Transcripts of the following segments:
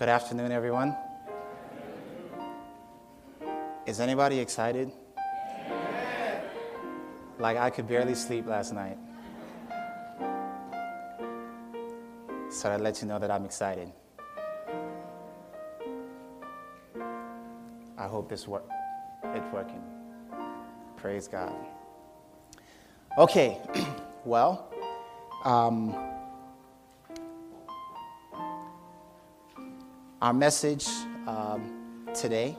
Good afternoon, everyone. Is anybody excited? Like I could barely sleep last night. So I let you know that I'm excited. I hope this work it's working. Praise God. Okay, well, um, our message um, today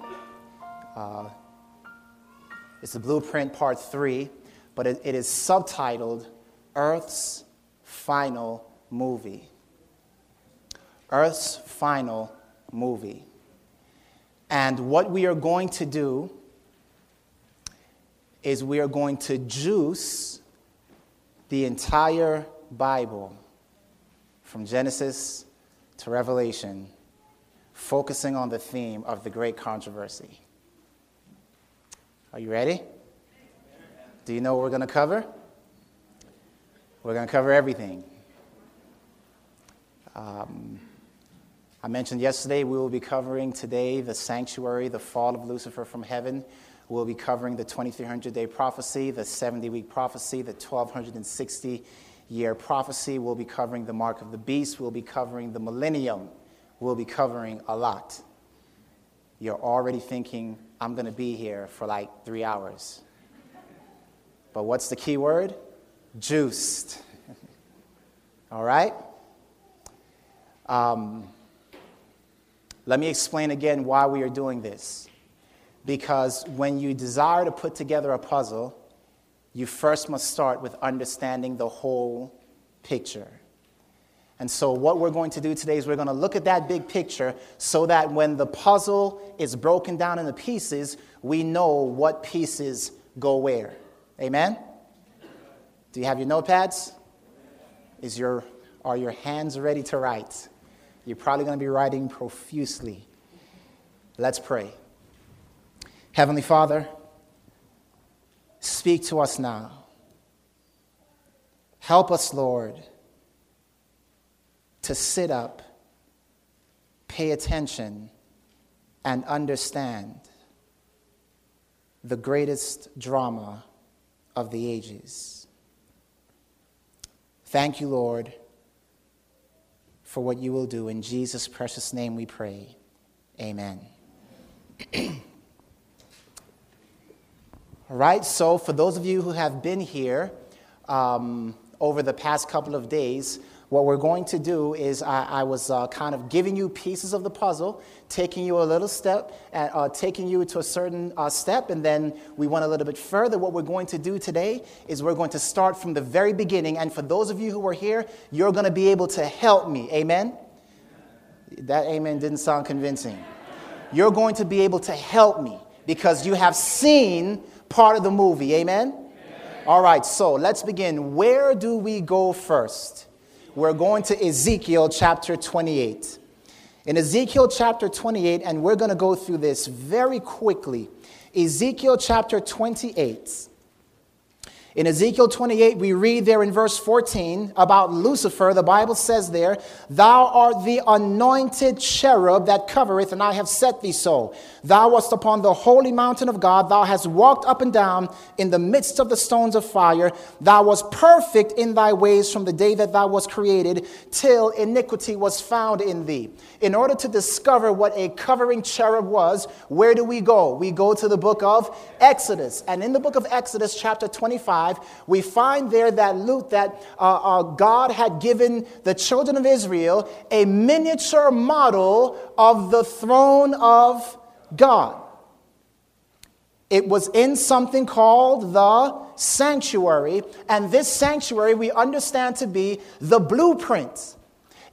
uh, is the blueprint part three, but it, it is subtitled Earth's Final Movie. Earth's Final Movie. And what we are going to do is we are going to juice the entire Bible from Genesis to Revelation, focusing on the theme of the great controversy. Are you ready? Do you know what we're going to cover? We're going to cover everything. Um, I mentioned yesterday we will be covering today the sanctuary, the fall of Lucifer from heaven. We'll be covering the 2300 day prophecy, the 70 week prophecy, the 1260 year prophecy. We'll be covering the mark of the beast. We'll be covering the millennium. We'll be covering a lot. You're already thinking, I'm going to be here for like three hours. But what's the key word? Juiced. All right? Um, let me explain again why we are doing this. Because when you desire to put together a puzzle, you first must start with understanding the whole picture. And so, what we're going to do today is we're going to look at that big picture so that when the puzzle is broken down into pieces, we know what pieces go where. Amen? Do you have your notepads? Is your, are your hands ready to write? You're probably going to be writing profusely. Let's pray. Heavenly Father, speak to us now. Help us, Lord, to sit up, pay attention, and understand the greatest drama of the ages. Thank you, Lord for what you will do. In Jesus' precious name we pray. Amen. All right, so for those of you who have been here um, over the past couple of days, what we're going to do is I, I was uh, kind of giving you pieces of the puzzle, taking you a little step, uh, taking you to a certain uh, step, and then we went a little bit further. What we're going to do today is we're going to start from the very beginning. And for those of you who are here, you're going to be able to help me. Amen? That amen didn't sound convincing. You're going to be able to help me because you have seen part of the movie. Amen? amen? All right, so let's begin. Where do we go first? We're going to Ezekiel chapter 28. In Ezekiel chapter 28, and we're going to go through this very quickly. Ezekiel chapter 28. In Ezekiel 28, we read there in verse 14 about Lucifer. The Bible says there, Thou art the anointed cherub that covereth, and I have set thee so. Thou wast upon the holy mountain of God. Thou hast walked up and down in the midst of the stones of fire. Thou wast perfect in thy ways from the day that thou wast created, till iniquity was found in thee. In order to discover what a covering cherub was, where do we go? We go to the book of Exodus. And in the book of Exodus, chapter 25, we find there that Luke, that uh, uh, God had given the children of Israel a miniature model of the throne of God. It was in something called the sanctuary, and this sanctuary we understand to be the blueprint.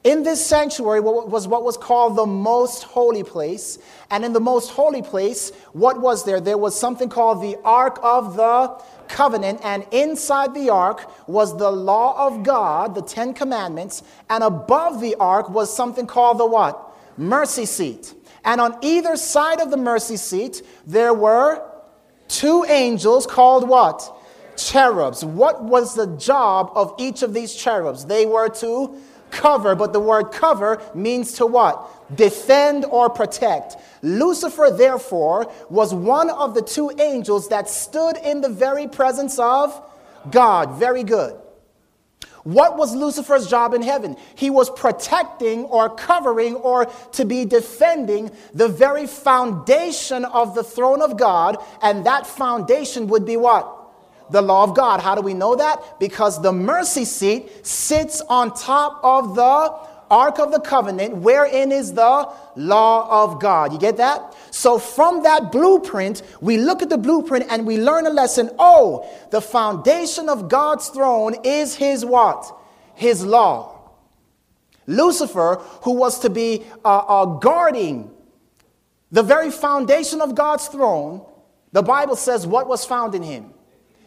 In this sanctuary was what was called the most holy place. And in the most holy place, what was there? There was something called the Ark of the Covenant. And inside the Ark was the law of God, the Ten Commandments. And above the Ark was something called the what? Mercy seat. And on either side of the mercy seat, there were two angels called what? Cherubs. What was the job of each of these cherubs? They were to cover, but the word cover means to what? Defend or protect. Lucifer, therefore, was one of the two angels that stood in the very presence of God. Very good. What was Lucifer's job in heaven? He was protecting or covering or to be defending the very foundation of the throne of God, and that foundation would be what? The law of God. How do we know that? Because the mercy seat sits on top of the Ark of the Covenant, wherein is the law of God. You get that? So, from that blueprint, we look at the blueprint and we learn a lesson. Oh, the foundation of God's throne is His what? His law. Lucifer, who was to be uh, uh, guarding the very foundation of God's throne, the Bible says what was found in him?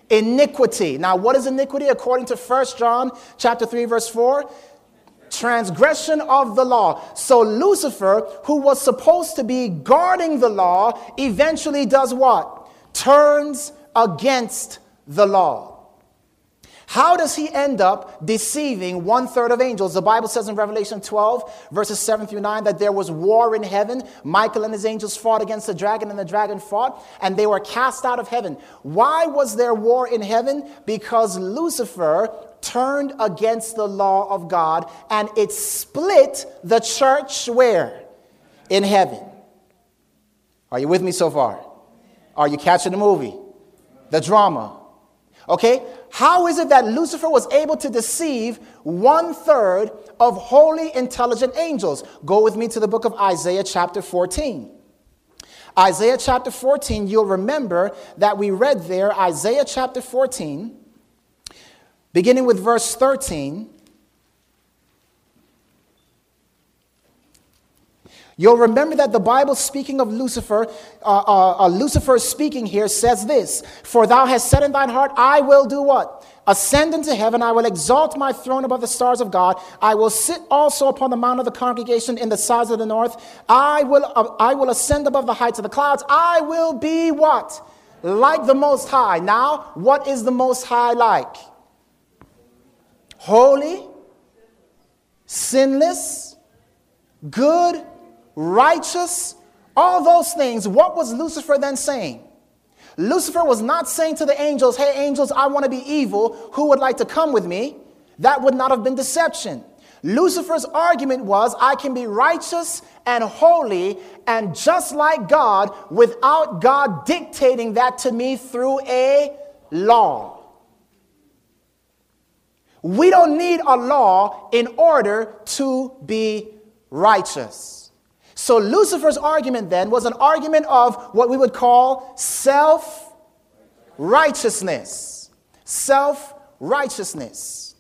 Iniquity. Now, what is iniquity according to 1 John chapter 3, verse 4? Transgression of the law. So Lucifer, who was supposed to be guarding the law, eventually does what? Turns against the law. How does he end up deceiving one third of angels? The Bible says in Revelation 12, verses 7 through 9, that there was war in heaven. Michael and his angels fought against the dragon, and the dragon fought, and they were cast out of heaven. Why was there war in heaven? Because Lucifer turned against the law of God and it split the church where? In heaven. Are you with me so far? Are you catching the movie? The drama. Okay? How is it that Lucifer was able to deceive one third of holy, intelligent angels? Go with me to the book of Isaiah, chapter 14. Isaiah chapter 14, you'll remember that we read there, Isaiah chapter 14, Beginning with verse 13, You'll remember that the Bible, speaking of Lucifer, uh, uh, uh, Lucifer speaking here, says this For thou hast said in thine heart, I will do what? Ascend into heaven, I will exalt my throne above the stars of God. I will sit also upon the mount of the congregation in the sides of the north. I will, uh, I will ascend above the heights of the clouds. I will be what? Like the Most High. Now, what is the Most High like? Holy, sinless, good, righteous, all those things. What was Lucifer then saying? Lucifer was not saying to the angels, Hey, angels, I want to be evil. Who would like to come with me? That would not have been deception. Lucifer's argument was, I can be righteous and holy and just like God without God dictating that to me through a law. We don't need a law in order to be righteous. So Lucifer's argument then was an argument of what we would call self righteousness. Self righteousness.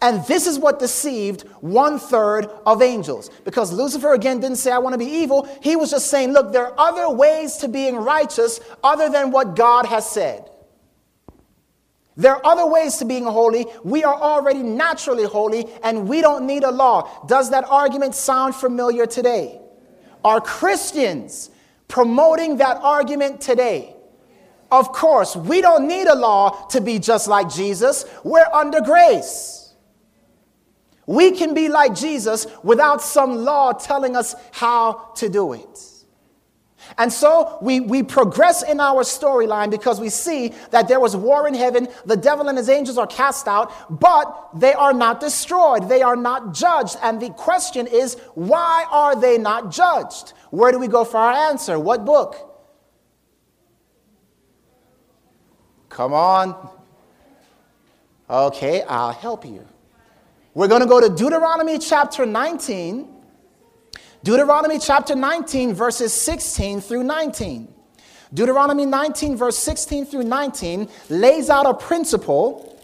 And this is what deceived one third of angels. Because Lucifer again didn't say, I want to be evil. He was just saying, look, there are other ways to being righteous other than what God has said. There are other ways to being holy. We are already naturally holy and we don't need a law. Does that argument sound familiar today? Are Christians promoting that argument today? Of course, we don't need a law to be just like Jesus. We're under grace. We can be like Jesus without some law telling us how to do it. And so we, we progress in our storyline because we see that there was war in heaven, the devil and his angels are cast out, but they are not destroyed, they are not judged. And the question is, why are they not judged? Where do we go for our answer? What book? Come on. Okay, I'll help you. We're going to go to Deuteronomy chapter 19 Deuteronomy chapter 19, verses 16 through 19. Deuteronomy 19, verse 16 through 19, lays out a principle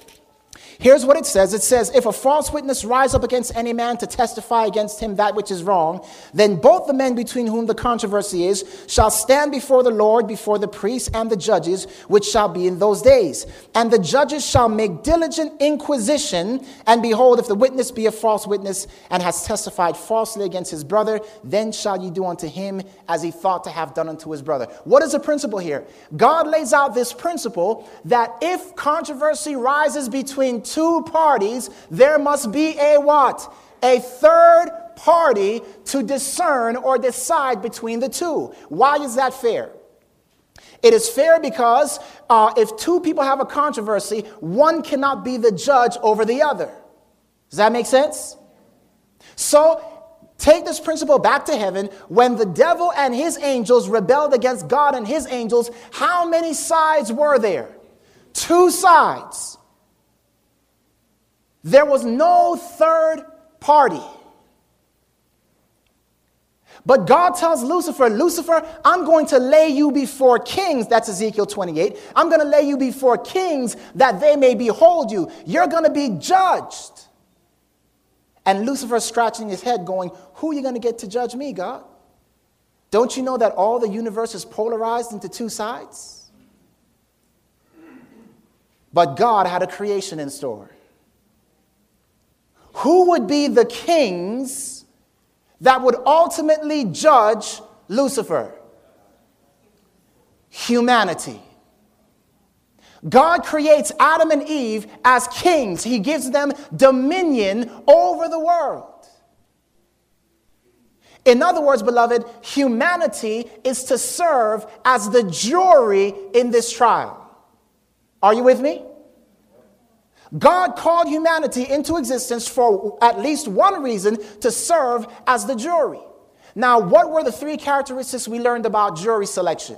Here's what it says it says, If a false witness rise up against any man to testify against him that which is wrong, then both the men between whom the controversy is shall stand before the Lord, before the priests and the judges, which shall be in those days. And the judges shall make diligent inquisition, and behold, if the witness be a false witness and has testified falsely against his brother, then shall ye do unto him as he thought to have done unto his brother. What is the principle here? God lays out this principle that if controversy rises between two parties, there must be a what? A third party to discern or decide between the two. Why is that fair? It is fair because uh, if two people have a controversy, one cannot be the judge over the other. Does that make sense? So, take this principle back to heaven. When the devil and his angels rebelled against God and his angels, how many sides were there? Two sides. There was no third party. But God tells Lucifer, Lucifer, I'm going to lay you before kings. That's Ezekiel 28. I'm going to lay you before kings that they may behold you. You're going to be judged. And Lucifer scratching his head, going, Who are you going to get to judge me, God? Don't you know that all the universe is polarized into two sides? But God had a creation in store. Who would be the kings? that would ultimately judge Lucifer humanity. God creates Adam and Eve as kings, He gives them dominion over the world. In other words, beloved, humanity is to serve as the jury in this trial. Are you with me? God called humanity into existence for at least one reason to serve as the jury. Now, what were the three characteristics we learned about jury selection?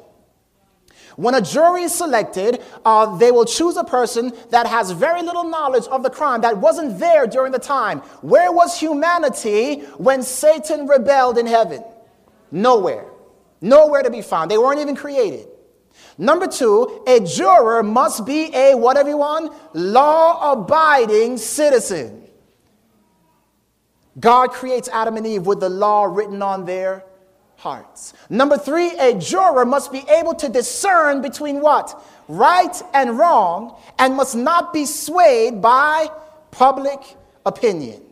When a jury is selected, uh, they will choose a person that has very little knowledge of the crime, that wasn't there during the time. Where was humanity when Satan rebelled in heaven? Nowhere. Nowhere to be found. They weren't even created. Number two, a juror must be a what everyone? Law abiding citizen. God creates Adam and Eve with the law written on their hearts. Number three, a juror must be able to discern between what? Right and wrong, and must not be swayed by public opinion.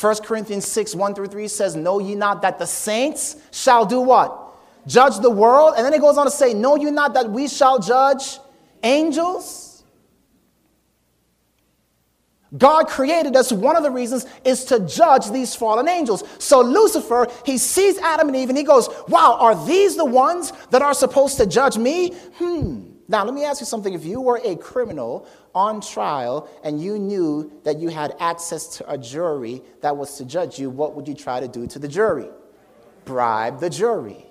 1 Corinthians 6 1 through 3 says, Know ye not that the saints shall do what? Judge the world. And then it goes on to say, Know you not that we shall judge angels? God created us. One of the reasons is to judge these fallen angels. So Lucifer, he sees Adam and Eve and he goes, Wow, are these the ones that are supposed to judge me? Hmm. Now, let me ask you something. If you were a criminal on trial and you knew that you had access to a jury that was to judge you, what would you try to do to the jury? Bribe the jury.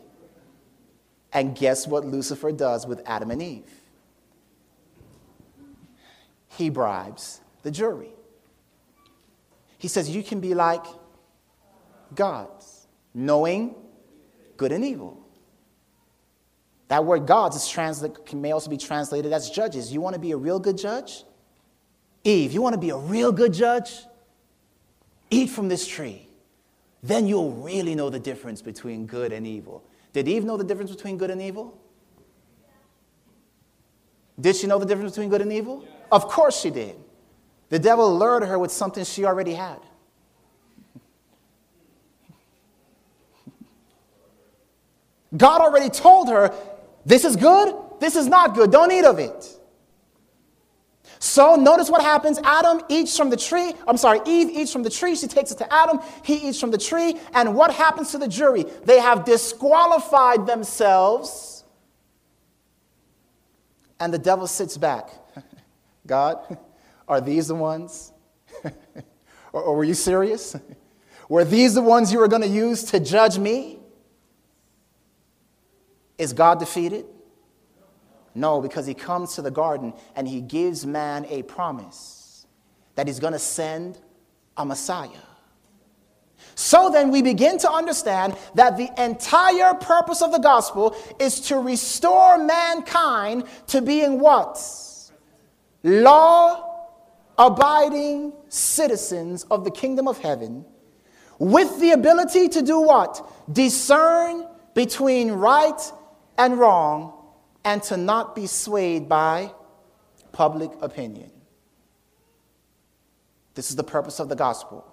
And guess what Lucifer does with Adam and Eve? He bribes the jury. He says, You can be like gods, knowing good and evil. That word gods is may also be translated as judges. You want to be a real good judge? Eve, you want to be a real good judge? Eat from this tree. Then you'll really know the difference between good and evil. Did Eve know the difference between good and evil? Did she know the difference between good and evil? Of course she did. The devil lured her with something she already had. God already told her, this is good, this is not good, don't eat of it. So notice what happens. Adam eats from the tree. I'm sorry, Eve eats from the tree. She takes it to Adam. He eats from the tree. And what happens to the jury? They have disqualified themselves. And the devil sits back. God, are these the ones? or, or were you serious? Were these the ones you were going to use to judge me? Is God defeated? No, because he comes to the garden and he gives man a promise that he's going to send a Messiah. So then we begin to understand that the entire purpose of the gospel is to restore mankind to being what? Law abiding citizens of the kingdom of heaven with the ability to do what? Discern between right and wrong and to not be swayed by public opinion. This is the purpose of the gospel.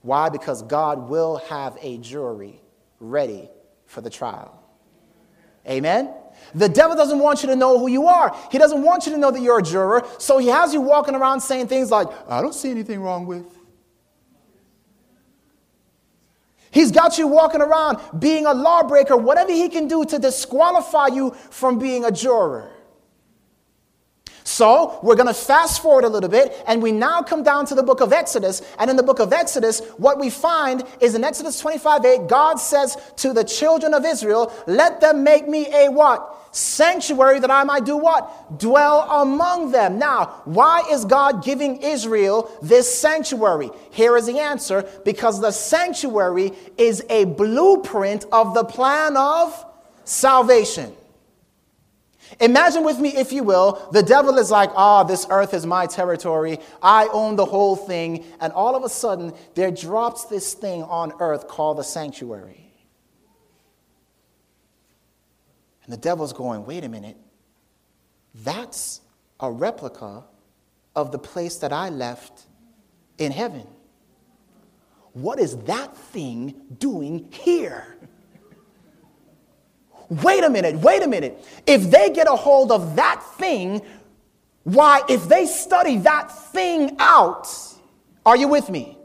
Why? Because God will have a jury ready for the trial. Amen? The devil doesn't want you to know who you are. He doesn't want you to know that you're a juror. So he has you walking around saying things like, I don't see anything wrong with. He's got you walking around being a lawbreaker, whatever he can do to disqualify you from being a juror. So we're going to fast forward a little bit, and we now come down to the book of Exodus. And in the book of Exodus, what we find is in Exodus 25 8, God says to the children of Israel, Let them make me a what? Sanctuary that I might do what? Dwell among them. Now, why is God giving Israel this sanctuary? Here is the answer because the sanctuary is a blueprint of the plan of salvation. Imagine with me, if you will, the devil is like, ah, this earth is my territory. I own the whole thing. And all of a sudden, there drops this thing on earth called the sanctuary. And the devil's going, wait a minute. That's a replica of the place that I left in heaven. What is that thing doing here? Wait a minute, wait a minute. If they get a hold of that thing, why, if they study that thing out, are you with me?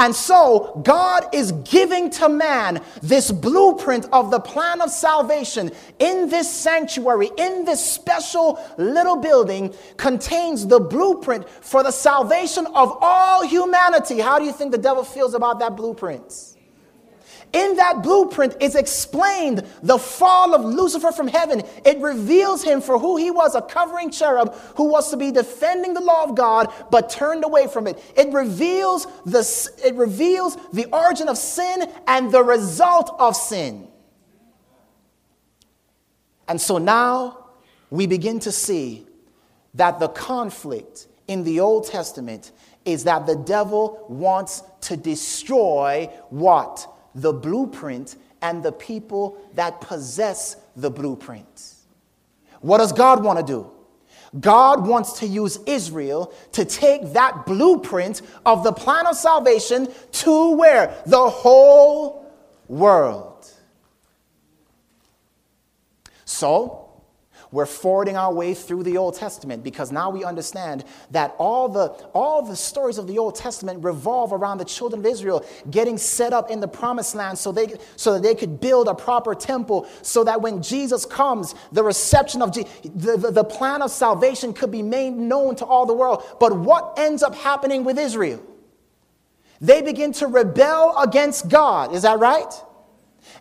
And so, God is giving to man this blueprint of the plan of salvation in this sanctuary, in this special little building, contains the blueprint for the salvation of all humanity. How do you think the devil feels about that blueprint? In that blueprint is explained the fall of Lucifer from heaven. It reveals him for who he was, a covering cherub who was to be defending the law of God but turned away from it. It reveals the, it reveals the origin of sin and the result of sin. And so now we begin to see that the conflict in the Old Testament is that the devil wants to destroy what? The blueprint and the people that possess the blueprint. What does God want to do? God wants to use Israel to take that blueprint of the plan of salvation to where? The whole world. So, we're forwarding our way through the Old Testament because now we understand that all the, all the stories of the Old Testament revolve around the children of Israel getting set up in the promised land so, they, so that they could build a proper temple so that when Jesus comes, the reception of Je- the, the, the plan of salvation could be made known to all the world. But what ends up happening with Israel? They begin to rebel against God. Is that right?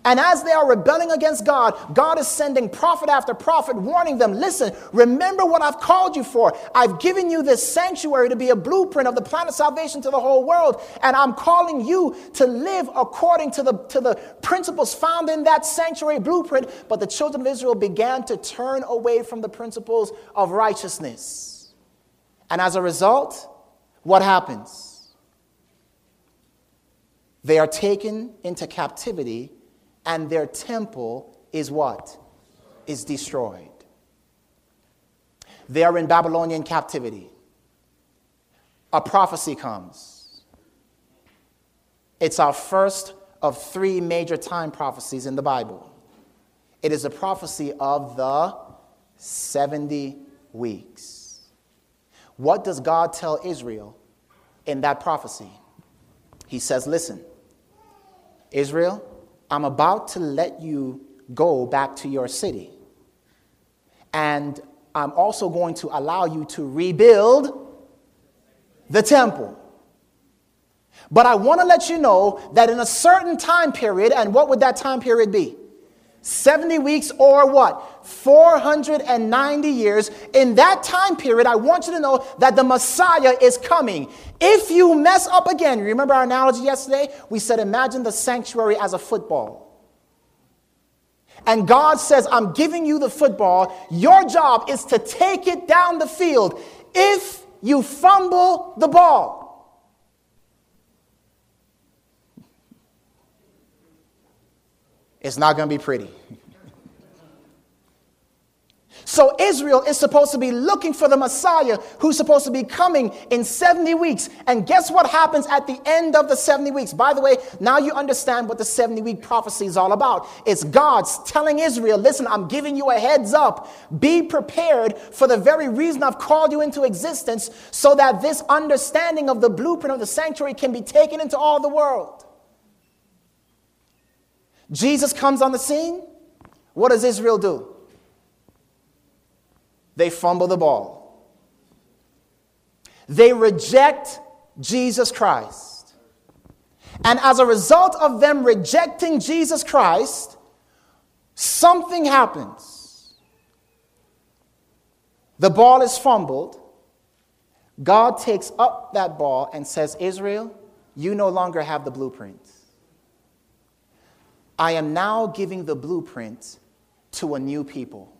And as they are rebelling against God, God is sending prophet after prophet, warning them listen, remember what I've called you for. I've given you this sanctuary to be a blueprint of the plan of salvation to the whole world. And I'm calling you to live according to the, to the principles found in that sanctuary blueprint. But the children of Israel began to turn away from the principles of righteousness. And as a result, what happens? They are taken into captivity and their temple is what? Is destroyed. They are in Babylonian captivity. A prophecy comes. It's our first of three major time prophecies in the Bible. It is a prophecy of the 70 weeks. What does God tell Israel in that prophecy? He says, Listen, Israel, I'm about to let you go back to your city. And I'm also going to allow you to rebuild the temple. But I want to let you know that in a certain time period, and what would that time period be? 70 weeks or what? 490 years. In that time period, I want you to know that the Messiah is coming. If you mess up again, remember our analogy yesterday? We said, imagine the sanctuary as a football. And God says, I'm giving you the football. Your job is to take it down the field. If you fumble the ball, It's not going to be pretty. So Israel is supposed to be looking for the Messiah who's supposed to be coming in 70 weeks. And guess what happens at the end of the 70 weeks? By the way, now you understand what the 70 week prophecy is all about. It's God's telling Israel, listen, I'm giving you a heads up. Be prepared for the very reason I've called you into existence so that this understanding of the blueprint of the sanctuary can be taken into all the world. Jesus comes on the scene. What does Israel do? they fumble the ball. They reject Jesus Christ. And as a result of them rejecting Jesus Christ, something happens. The ball is fumbled. God takes up that ball and says, Israel, you no longer have the blueprint. I am now giving the blueprint to a new people.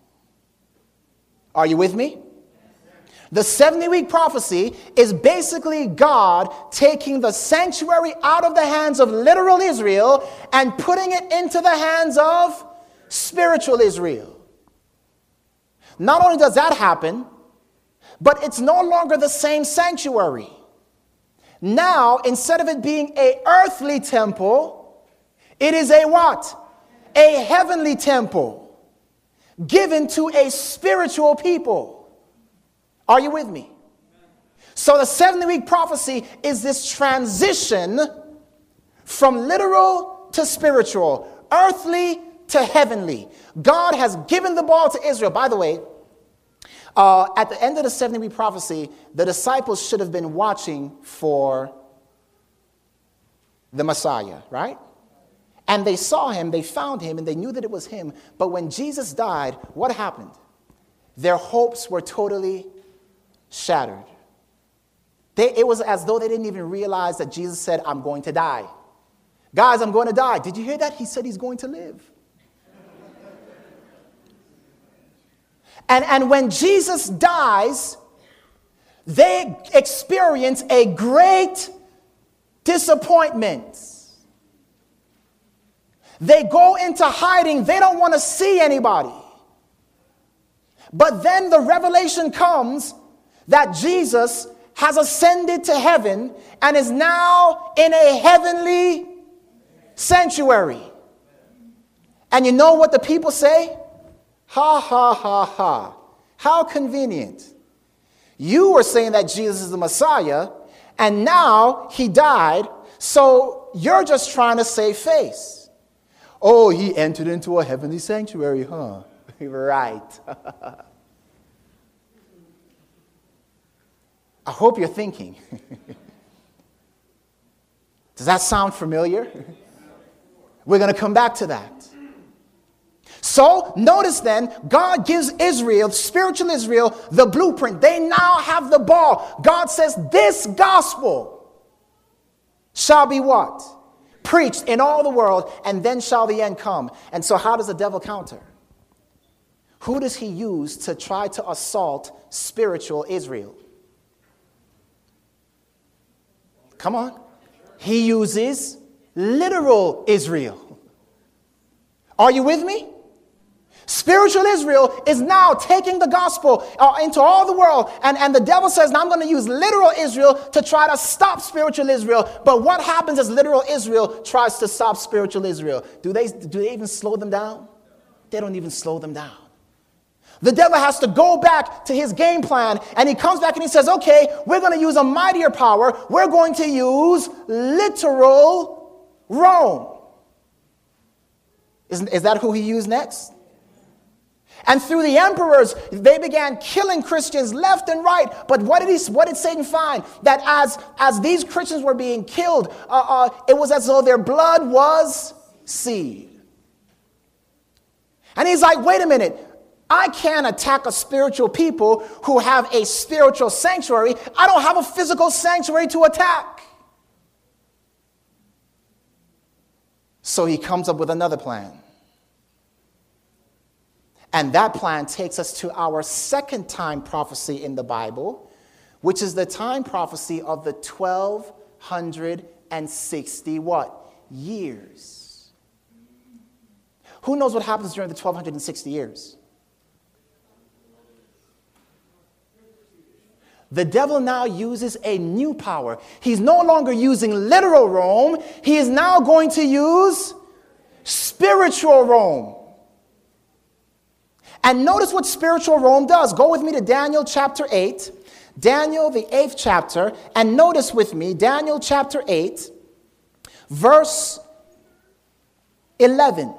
Are you with me? The 70 week prophecy is basically God taking the sanctuary out of the hands of literal Israel and putting it into the hands of spiritual Israel. Not only does that happen, but it's no longer the same sanctuary. Now, instead of it being a earthly temple, it is a what? A heavenly temple given to a spiritual people. Are you with me? So the 70 week prophecy is this transition from literal to spiritual, earthly to heavenly. God has given the ball to Israel. By the way, uh, at the end of the 70 week prophecy, the disciples should have been watching for the Messiah, right? And they saw him, they found him, and they knew that it was him. But when Jesus died, what happened? Their hopes were totally shattered. They, it was as though they didn't even realize that Jesus said, I'm going to die. Guys, I'm going to die. Did you hear that? He said he's going to live. and, and when Jesus dies, they experience a great disappointment. They go into hiding, they don't want to see anybody. But then the revelation comes that Jesus has ascended to heaven and is now in a heavenly sanctuary. And you know what the people say? Ha ha ha ha. How convenient. You were saying that Jesus is the Messiah, and now he died, so you're just trying to save face. Oh, he entered into a heavenly sanctuary, huh? right. I hope you're thinking. Does that sound familiar? We're going to come back to that. So, notice then, God gives Israel, spiritual Israel, the blueprint. They now have the ball. God says, This gospel shall be what? Preached in all the world, and then shall the end come. And so, how does the devil counter? Who does he use to try to assault spiritual Israel? Come on. He uses literal Israel. Are you with me? Spiritual Israel is now taking the gospel uh, into all the world. And, and the devil says, now I'm going to use literal Israel to try to stop spiritual Israel. But what happens as literal Israel tries to stop spiritual Israel? Do they, do they even slow them down? They don't even slow them down. The devil has to go back to his game plan and he comes back and he says, okay, we're going to use a mightier power. We're going to use literal Rome. Is, is that who he used next? And through the emperors, they began killing Christians left and right. But what did, he, what did Satan find? That as, as these Christians were being killed, uh, uh, it was as though their blood was seed. And he's like, wait a minute. I can't attack a spiritual people who have a spiritual sanctuary. I don't have a physical sanctuary to attack. So he comes up with another plan. And that plan takes us to our second time prophecy in the Bible, which is the time prophecy of the 1260 what? Years. Who knows what happens during the 1260 years? the devil now uses a new power. He's no longer using literal Rome, he is now going to use spiritual Rome. And notice what spiritual Rome does. Go with me to Daniel chapter 8. Daniel, the eighth chapter, and notice with me Daniel chapter 8, verse 11.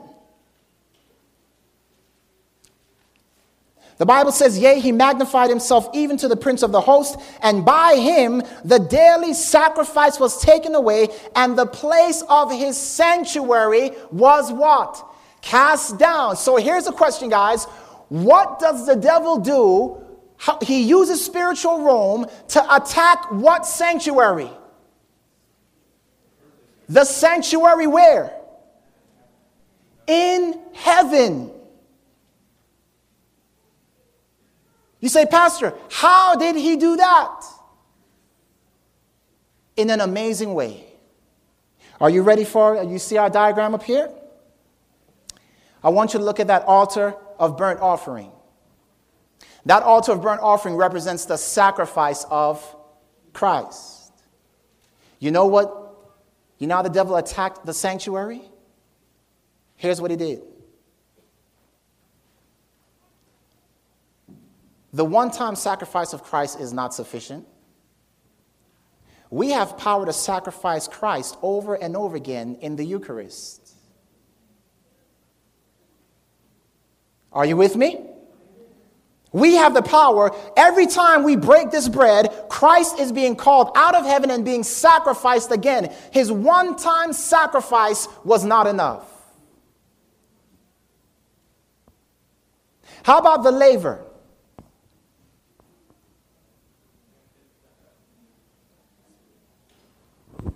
The Bible says, Yea, he magnified himself even to the prince of the host, and by him the daily sacrifice was taken away, and the place of his sanctuary was what? Cast down. So here's a question, guys. What does the devil do? He uses spiritual Rome to attack what sanctuary? The sanctuary where? In heaven. You say, Pastor, how did he do that? In an amazing way. Are you ready for it? you see our diagram up here? I want you to look at that altar of burnt offering. That altar of burnt offering represents the sacrifice of Christ. You know what? You know how the devil attacked the sanctuary? Here's what he did The one time sacrifice of Christ is not sufficient. We have power to sacrifice Christ over and over again in the Eucharist. Are you with me? We have the power. Every time we break this bread, Christ is being called out of heaven and being sacrificed again. His one time sacrifice was not enough. How about the laver?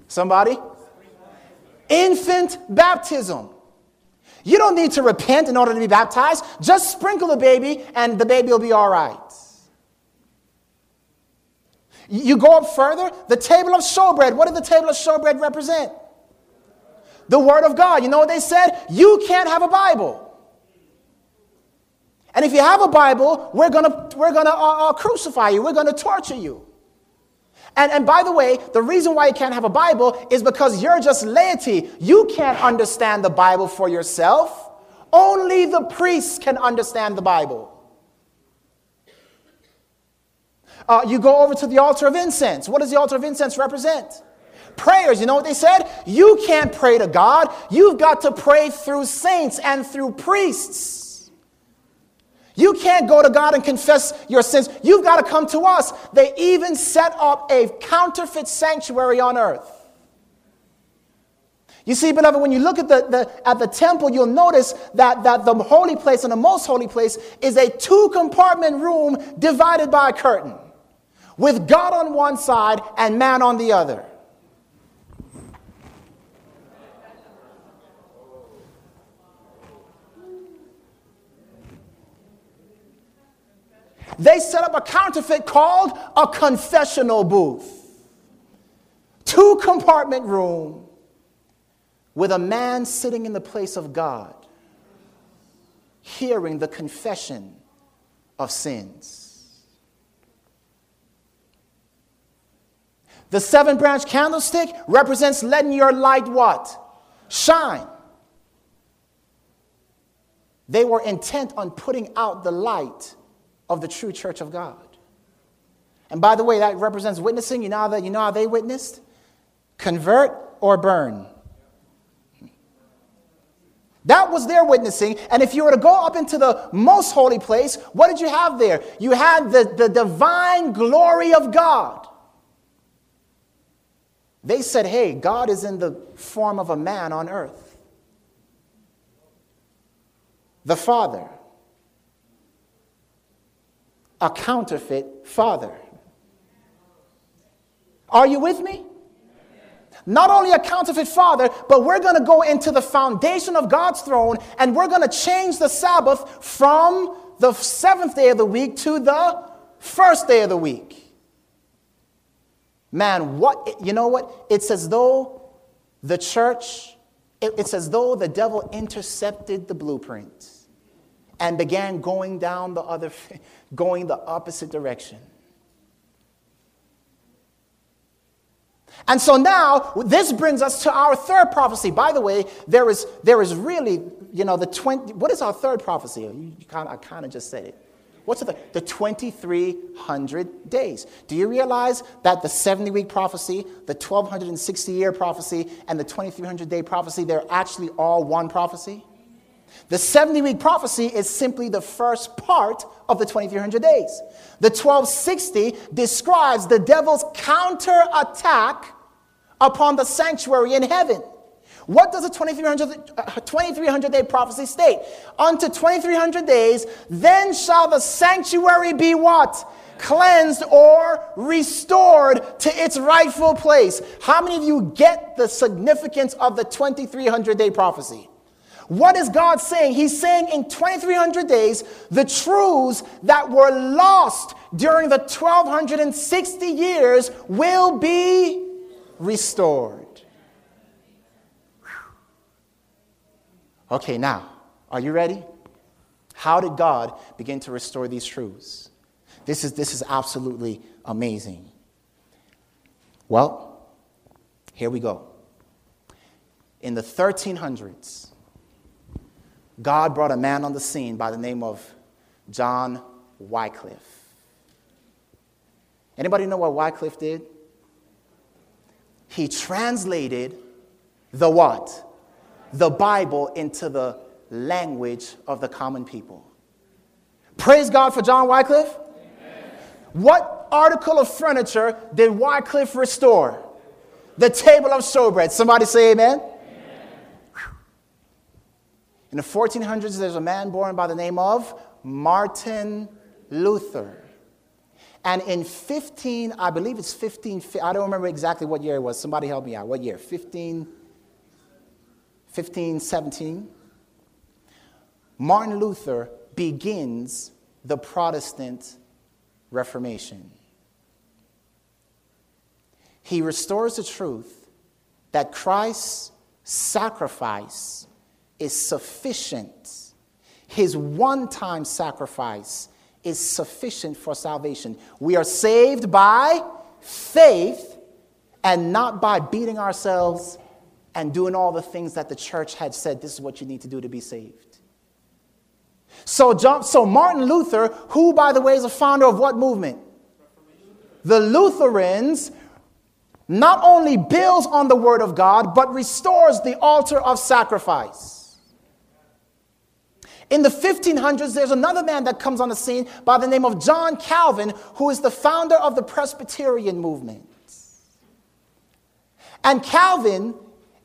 Somebody? Infant baptism. You don't need to repent in order to be baptized. Just sprinkle the baby and the baby will be all right. You go up further, the table of showbread. What did the table of showbread represent? The Word of God. You know what they said? You can't have a Bible. And if you have a Bible, we're going to we're gonna, uh, uh, crucify you, we're going to torture you. And, and by the way, the reason why you can't have a Bible is because you're just laity. You can't understand the Bible for yourself. Only the priests can understand the Bible. Uh, you go over to the altar of incense. What does the altar of incense represent? Prayers. You know what they said? You can't pray to God. You've got to pray through saints and through priests. You can't go to God and confess your sins. You've got to come to us. They even set up a counterfeit sanctuary on earth. You see, beloved, when you look at the, the, at the temple, you'll notice that, that the holy place and the most holy place is a two compartment room divided by a curtain, with God on one side and man on the other. They set up a counterfeit called a confessional booth. Two compartment room with a man sitting in the place of God, hearing the confession of sins. The seven branch candlestick represents letting your light what? Shine. They were intent on putting out the light of the true church of God. And by the way, that represents witnessing. You know how, that, you know how they witnessed? Convert or burn. That was their witnessing. And if you were to go up into the most holy place, what did you have there? You had the, the divine glory of God. They said, hey, God is in the form of a man on earth. The Father a counterfeit father. Are you with me? Not only a counterfeit father, but we're going to go into the foundation of God's throne and we're going to change the Sabbath from the seventh day of the week to the first day of the week. Man, what, you know what? It's as though the church, it's as though the devil intercepted the blueprint and began going down the other, going the opposite direction. And so now this brings us to our third prophecy. By the way, there is, there is really, you know, the 20, what is our third prophecy? You, you kind of, I kind of just said it. What's the, the 2300 days? Do you realize that the 70 week prophecy, the 1260 year prophecy, and the 2300 day prophecy, they're actually all one prophecy? The 70 week prophecy is simply the first part of the 2300 days. The 1260 describes the devil's counterattack upon the sanctuary in heaven. What does the 2300, uh, 2300 day prophecy state? Unto 2300 days, then shall the sanctuary be what? Cleansed or restored to its rightful place. How many of you get the significance of the 2300 day prophecy? What is God saying? He's saying in 2300 days, the truths that were lost during the 1260 years will be restored. Okay, now, are you ready? How did God begin to restore these truths? This is, this is absolutely amazing. Well, here we go. In the 1300s, God brought a man on the scene by the name of John Wycliffe. Anybody know what Wycliffe did? He translated the what? the Bible into the language of the common people. Praise God for John Wycliffe. Amen. What article of furniture did Wycliffe restore? The table of showbread. Somebody say amen. In the 1400s, there's a man born by the name of Martin Luther. And in 15, I believe it's 15, I don't remember exactly what year it was. Somebody help me out. What year? 15. 1517, Martin Luther begins the Protestant Reformation. He restores the truth that Christ's sacrifice is sufficient. His one time sacrifice is sufficient for salvation. We are saved by faith and not by beating ourselves and doing all the things that the church had said this is what you need to do to be saved. So, John, so Martin Luther, who, by the way, is a founder of what movement? The Lutherans not only builds on the Word of God, but restores the altar of sacrifice. In the 1500s, there's another man that comes on the scene by the name of John Calvin, who is the founder of the Presbyterian movement. And Calvin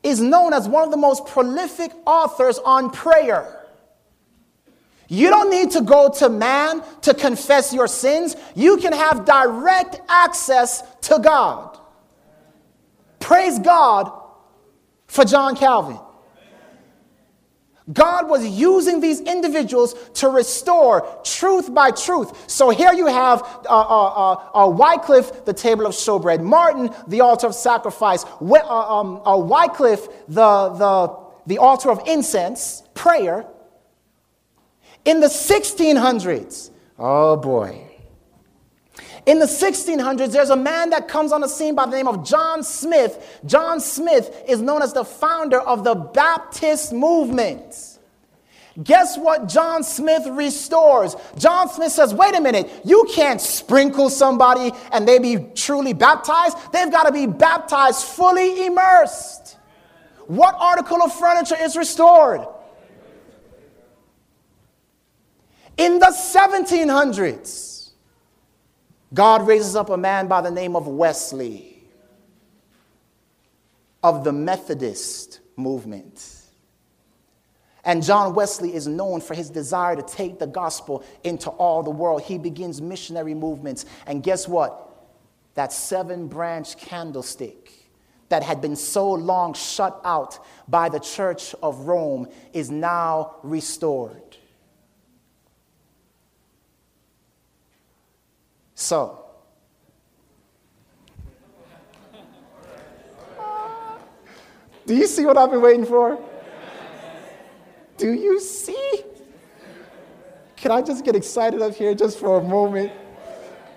is known as one of the most prolific authors on prayer. You don't need to go to man to confess your sins. You can have direct access to God. Praise God for John Calvin. God was using these individuals to restore truth by truth. So here you have uh, uh, uh, uh Wycliffe, the table of showbread, Martin, the altar of sacrifice, uh, um, uh, Wycliffe, the, the, the altar of incense, prayer. In the 1600s, oh boy. In the 1600s, there's a man that comes on the scene by the name of John Smith. John Smith is known as the founder of the Baptist movement. Guess what John Smith restores? John Smith says, wait a minute, you can't sprinkle somebody and they be truly baptized. They've got to be baptized fully immersed. What article of furniture is restored? In the 1700s, God raises up a man by the name of Wesley of the Methodist movement. And John Wesley is known for his desire to take the gospel into all the world. He begins missionary movements. And guess what? That seven branch candlestick that had been so long shut out by the church of Rome is now restored. So, do you see what I've been waiting for? Do you see? Can I just get excited up here just for a moment?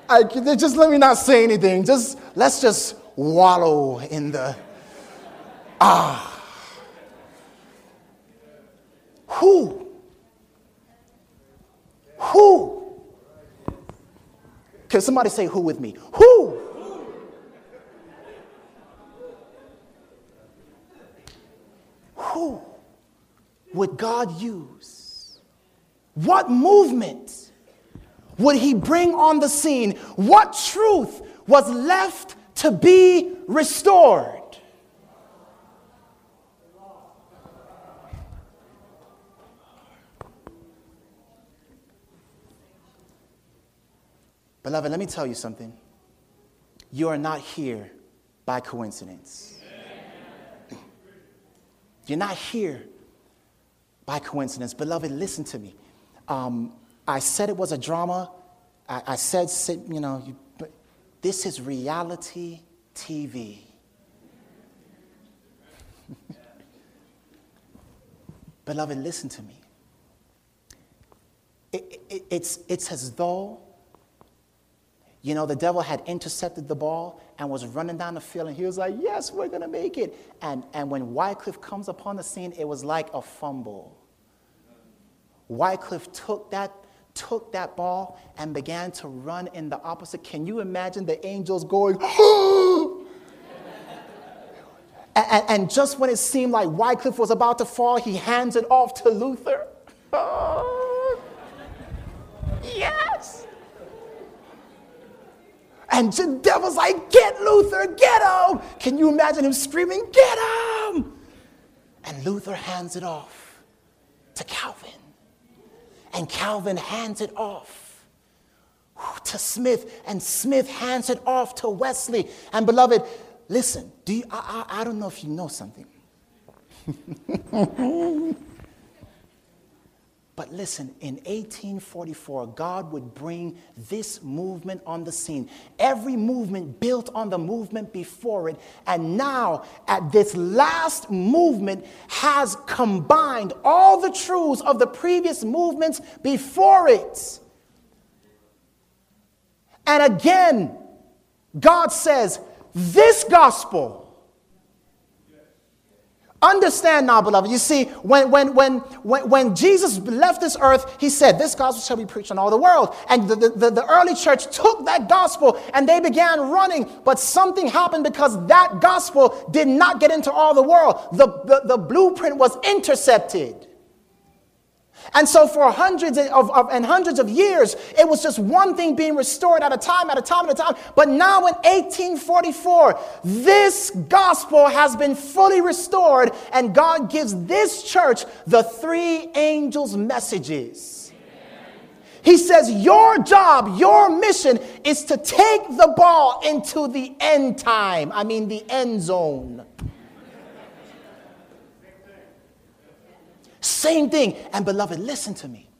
I, just let me not say anything. Just let's just wallow in the ah. Who? Who? Can somebody say who with me? Who? Who would God use? What movement would He bring on the scene? What truth was left to be restored? Beloved, let me tell you something. You are not here by coincidence. You're not here by coincidence. Beloved, listen to me. Um, I said it was a drama. I, I said, you know, you, but this is reality TV. Beloved, listen to me. It, it, it's, it's as though you know, the devil had intercepted the ball and was running down the field, and he was like, Yes, we're going to make it. And, and when Wycliffe comes upon the scene, it was like a fumble. Wycliffe took that, took that ball and began to run in the opposite. Can you imagine the angels going, and, and, just when it seemed like Wycliffe was about to fall, he hands it off to Luther. yes! And the devil's like, Get Luther, get him. Can you imagine him screaming, Get him? And Luther hands it off to Calvin. And Calvin hands it off to Smith. And Smith hands it off to Wesley. And beloved, listen, do you, I, I, I don't know if you know something. But listen, in 1844, God would bring this movement on the scene. Every movement built on the movement before it. And now, at this last movement, has combined all the truths of the previous movements before it. And again, God says, This gospel Understand now, beloved. You see, when, when, when, when, when Jesus left this earth, he said, This gospel shall be preached in all the world. And the, the, the early church took that gospel and they began running. But something happened because that gospel did not get into all the world. The, the, the blueprint was intercepted. And so, for hundreds of, of, and hundreds of years, it was just one thing being restored at a time, at a time, at a time. But now, in 1844, this gospel has been fully restored, and God gives this church the three angels' messages. He says, Your job, your mission is to take the ball into the end time. I mean, the end zone. Same thing. And beloved, listen to me.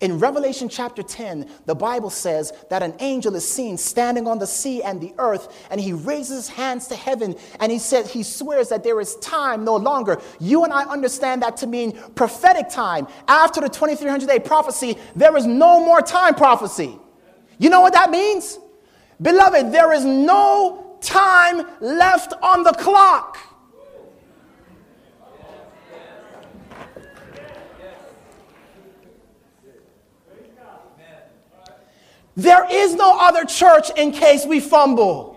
In Revelation chapter 10, the Bible says that an angel is seen standing on the sea and the earth, and he raises his hands to heaven and he says, he swears that there is time no longer. You and I understand that to mean prophetic time. After the 2300 day prophecy, there is no more time prophecy. You know what that means? Beloved, there is no time left on the clock. There is no other church in case we fumble.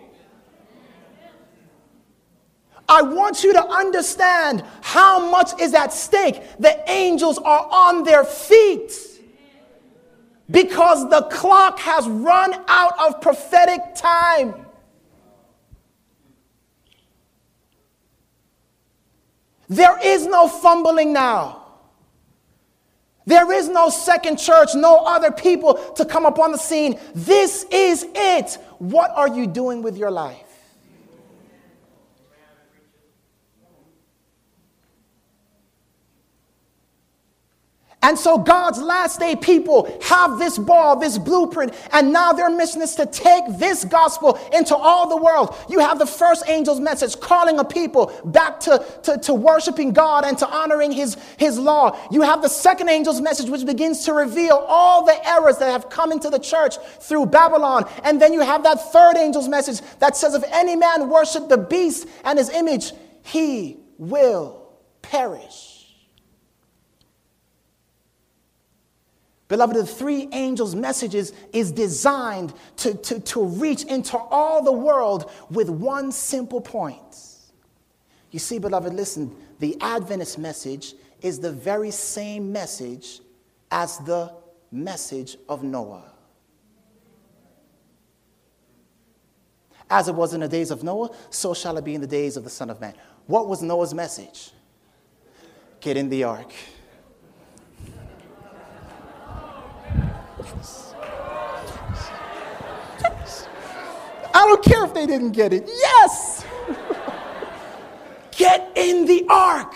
I want you to understand how much is at stake. The angels are on their feet because the clock has run out of prophetic time. There is no fumbling now. There is no second church, no other people to come upon the scene. This is it. What are you doing with your life? And so God's last day people have this ball, this blueprint, and now their mission is to take this gospel into all the world. You have the first angel's message calling a people back to, to, to worshiping God and to honoring his, his law. You have the second angel's message, which begins to reveal all the errors that have come into the church through Babylon. And then you have that third angel's message that says, if any man worship the beast and his image, he will perish. Beloved, the three angels' messages is designed to, to, to reach into all the world with one simple point. You see, beloved, listen, the Adventist message is the very same message as the message of Noah. As it was in the days of Noah, so shall it be in the days of the Son of Man. What was Noah's message? Get in the ark. I don't care if they didn't get it. Yes! get in the ark.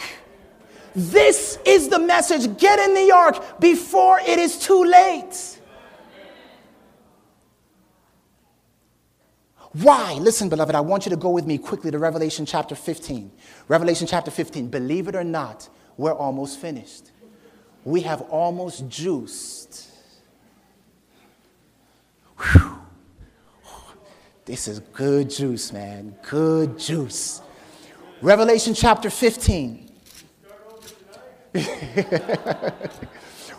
This is the message. Get in the ark before it is too late. Why? Listen, beloved, I want you to go with me quickly to Revelation chapter 15. Revelation chapter 15. Believe it or not, we're almost finished. We have almost juiced Whew. This is good juice, man. Good juice. Revelation chapter 15.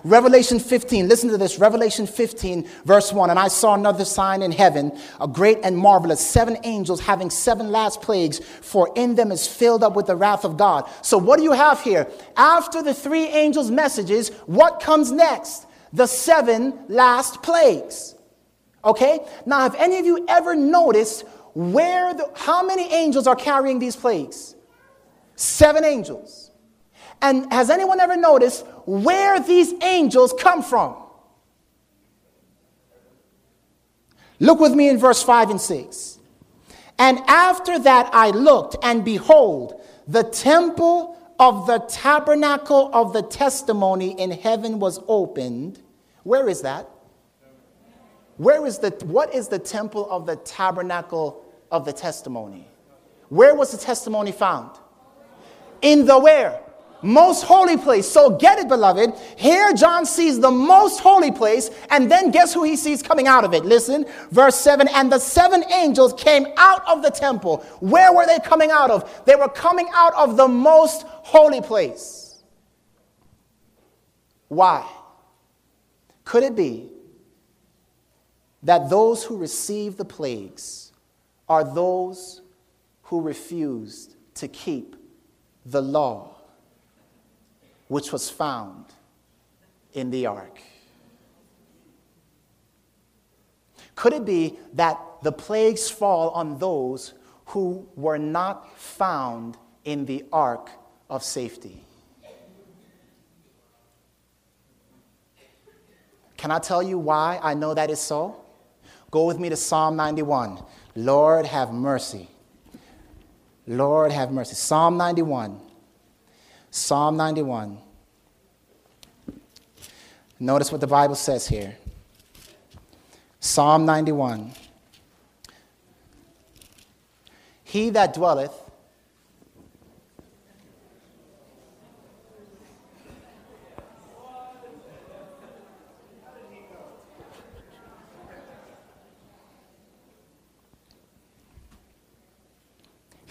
Revelation 15, listen to this. Revelation 15, verse 1. And I saw another sign in heaven, a great and marvelous, seven angels having seven last plagues, for in them is filled up with the wrath of God. So, what do you have here? After the three angels' messages, what comes next? The seven last plagues. Okay? Now, have any of you ever noticed where the, how many angels are carrying these plagues? Seven angels. And has anyone ever noticed where these angels come from? Look with me in verse 5 and 6. And after that I looked, and behold, the temple of the tabernacle of the testimony in heaven was opened. Where is that? Where is the, what is the temple of the tabernacle of the testimony? Where was the testimony found? In the where? Most holy place. So get it, beloved. Here, John sees the most holy place, and then guess who he sees coming out of it? Listen, verse 7 And the seven angels came out of the temple. Where were they coming out of? They were coming out of the most holy place. Why? Could it be that those who receive the plagues are those who refused to keep the law which was found in the ark. Could it be that the plagues fall on those who were not found in the ark of safety? Can I tell you why I know that is so? Go with me to Psalm 91. Lord, have mercy. Lord, have mercy. Psalm 91. Psalm 91. Notice what the Bible says here. Psalm 91. He that dwelleth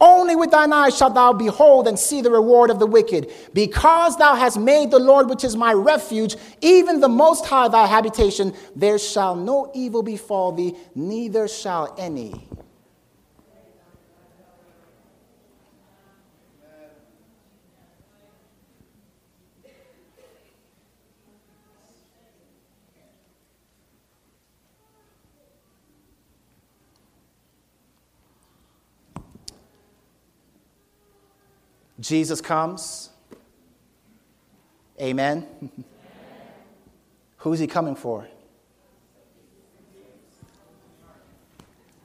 Only with thine eyes shalt thou behold and see the reward of the wicked. Because thou hast made the Lord, which is my refuge, even the Most High thy habitation, there shall no evil befall thee, neither shall any. Jesus comes. Amen. Who's he coming for?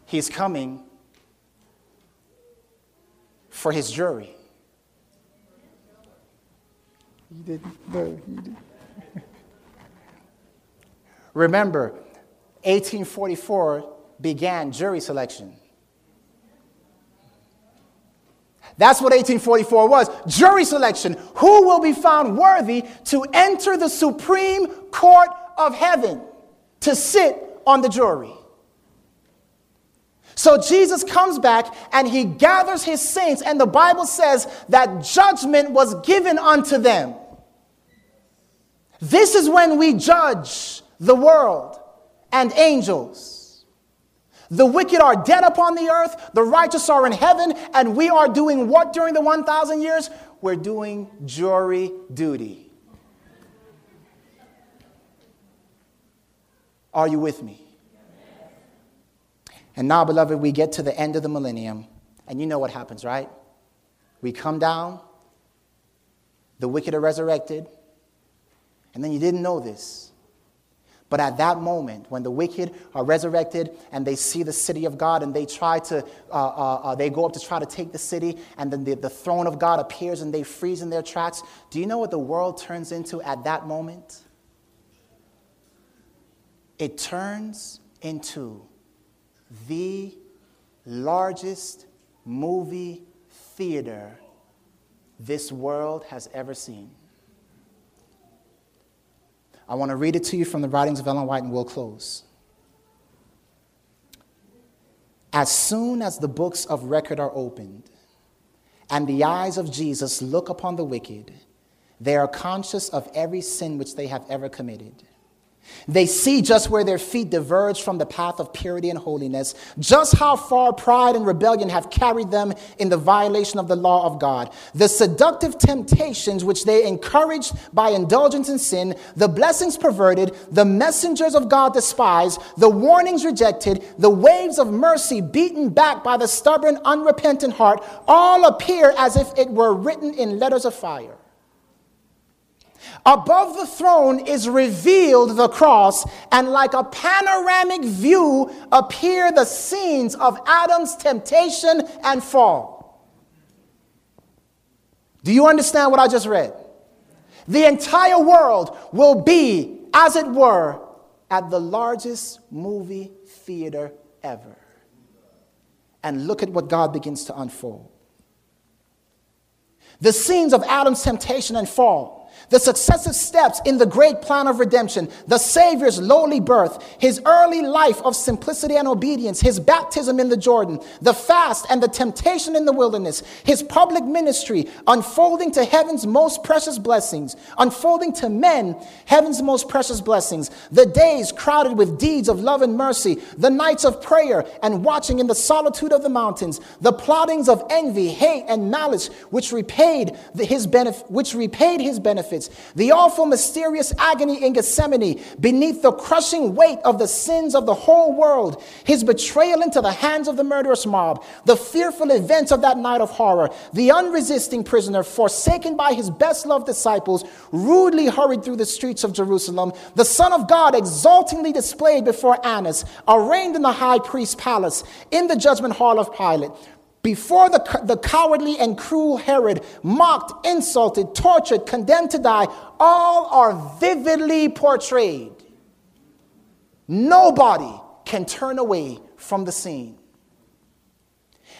He's coming for his jury. He didn't. No, he didn't. Remember, 1844 began jury selection. That's what 1844 was jury selection. Who will be found worthy to enter the Supreme Court of Heaven to sit on the jury? So Jesus comes back and he gathers his saints, and the Bible says that judgment was given unto them. This is when we judge the world and angels. The wicked are dead upon the earth, the righteous are in heaven, and we are doing what during the 1,000 years? We're doing jury duty. Are you with me? And now, beloved, we get to the end of the millennium, and you know what happens, right? We come down, the wicked are resurrected, and then you didn't know this. But at that moment, when the wicked are resurrected and they see the city of God and they try to, uh, uh, uh, they go up to try to take the city, and then the, the throne of God appears and they freeze in their tracks, do you know what the world turns into at that moment? It turns into the largest movie theater this world has ever seen. I want to read it to you from the writings of Ellen White, and we'll close. As soon as the books of record are opened, and the eyes of Jesus look upon the wicked, they are conscious of every sin which they have ever committed. They see just where their feet diverge from the path of purity and holiness, just how far pride and rebellion have carried them in the violation of the law of God. The seductive temptations which they encouraged by indulgence in sin, the blessings perverted, the messengers of God despised, the warnings rejected, the waves of mercy beaten back by the stubborn, unrepentant heart, all appear as if it were written in letters of fire. Above the throne is revealed the cross, and like a panoramic view appear the scenes of Adam's temptation and fall. Do you understand what I just read? The entire world will be, as it were, at the largest movie theater ever. And look at what God begins to unfold. The scenes of Adam's temptation and fall the successive steps in the great plan of redemption, the Savior's lowly birth, his early life of simplicity and obedience, his baptism in the Jordan, the fast and the temptation in the wilderness, his public ministry, unfolding to heaven's most precious blessings, unfolding to men heaven's most precious blessings, the days crowded with deeds of love and mercy, the nights of prayer and watching in the solitude of the mountains, the plottings of envy, hate, and malice, which repaid his benefit, which repaid his benefit benefits. The awful, mysterious agony in Gethsemane beneath the crushing weight of the sins of the whole world, his betrayal into the hands of the murderous mob, the fearful events of that night of horror, the unresisting prisoner, forsaken by his best loved disciples, rudely hurried through the streets of Jerusalem, the Son of God exultingly displayed before Annas, arraigned in the high priest's palace, in the judgment hall of Pilate before the, the cowardly and cruel Herod, mocked, insulted, tortured, condemned to die, all are vividly portrayed. Nobody can turn away from the scene.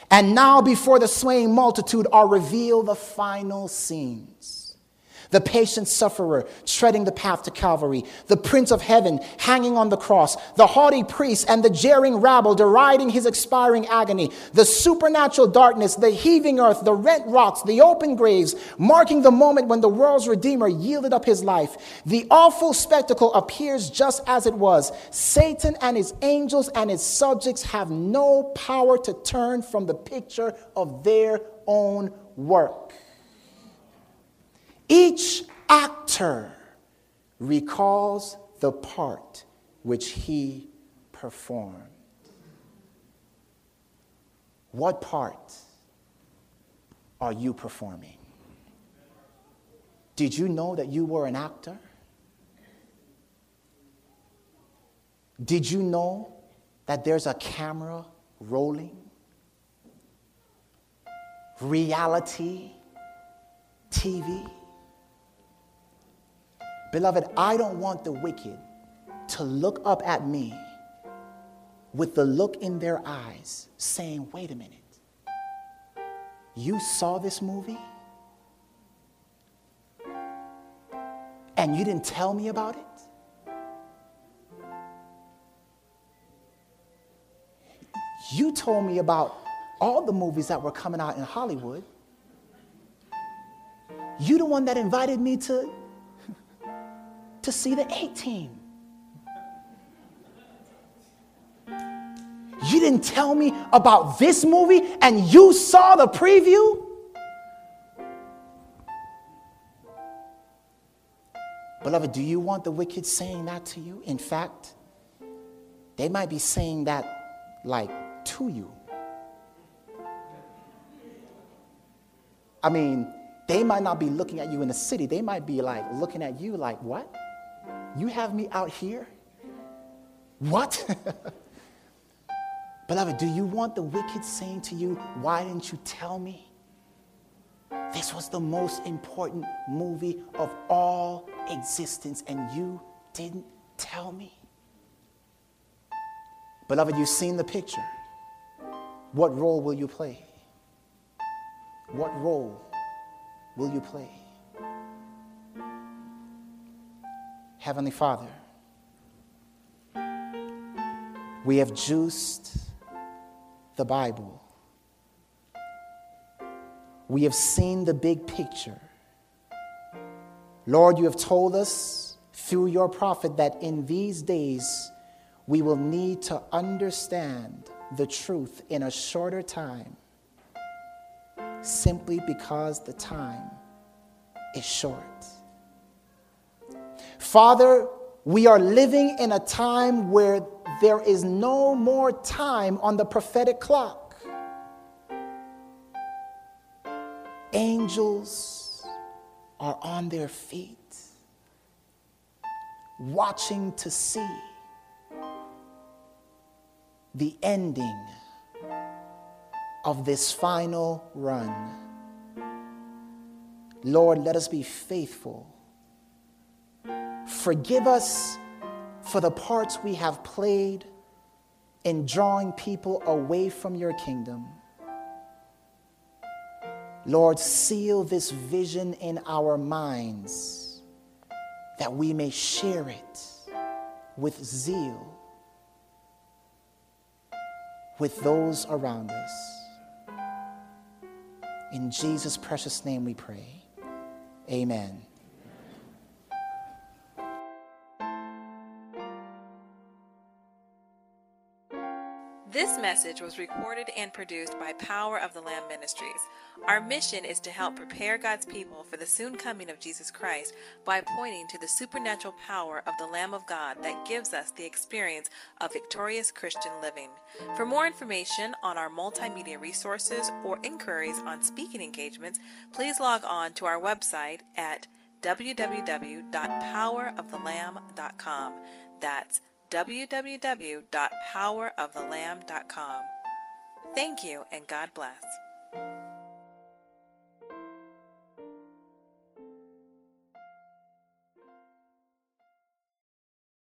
And now, before the swaying multitude, are revealed the final scenes the patient sufferer treading the path to Calvary, the Prince of Heaven hanging on the cross, the haughty priest and the jeering rabble deriding his expiring agony, the supernatural darkness, the heaving earth, the rent rocks, the open graves, marking the moment when the world's Redeemer yielded up his life. The awful spectacle appears just as it was. Satan and his angels and his subjects have no power to turn from the picture of their own work. Each actor recalls the part which he performed. What part are you performing? Did you know that you were an actor? Did you know that there's a camera rolling? Reality TV? Beloved, I don't want the wicked to look up at me with the look in their eyes saying, wait a minute, you saw this movie? And you didn't tell me about it? You told me about all the movies that were coming out in Hollywood. You the one that invited me to to see the 18. You didn't tell me about this movie and you saw the preview? Beloved, do you want the wicked saying that to you? In fact, they might be saying that like to you. I mean, they might not be looking at you in the city. They might be like looking at you like, what? You have me out here? What? Beloved, do you want the wicked saying to you, Why didn't you tell me? This was the most important movie of all existence, and you didn't tell me. Beloved, you've seen the picture. What role will you play? What role will you play? Heavenly Father, we have juiced the Bible. We have seen the big picture. Lord, you have told us through your prophet that in these days we will need to understand the truth in a shorter time simply because the time is short. Father, we are living in a time where there is no more time on the prophetic clock. Angels are on their feet, watching to see the ending of this final run. Lord, let us be faithful Forgive us for the parts we have played in drawing people away from your kingdom. Lord, seal this vision in our minds that we may share it with zeal with those around us. In Jesus' precious name we pray. Amen. This message was recorded and produced by Power of the Lamb Ministries. Our mission is to help prepare God's people for the soon coming of Jesus Christ by pointing to the supernatural power of the Lamb of God that gives us the experience of victorious Christian living. For more information on our multimedia resources or inquiries on speaking engagements, please log on to our website at www.powerofthelamb.com. That's www.powerofthelamb.com. Thank you and God bless.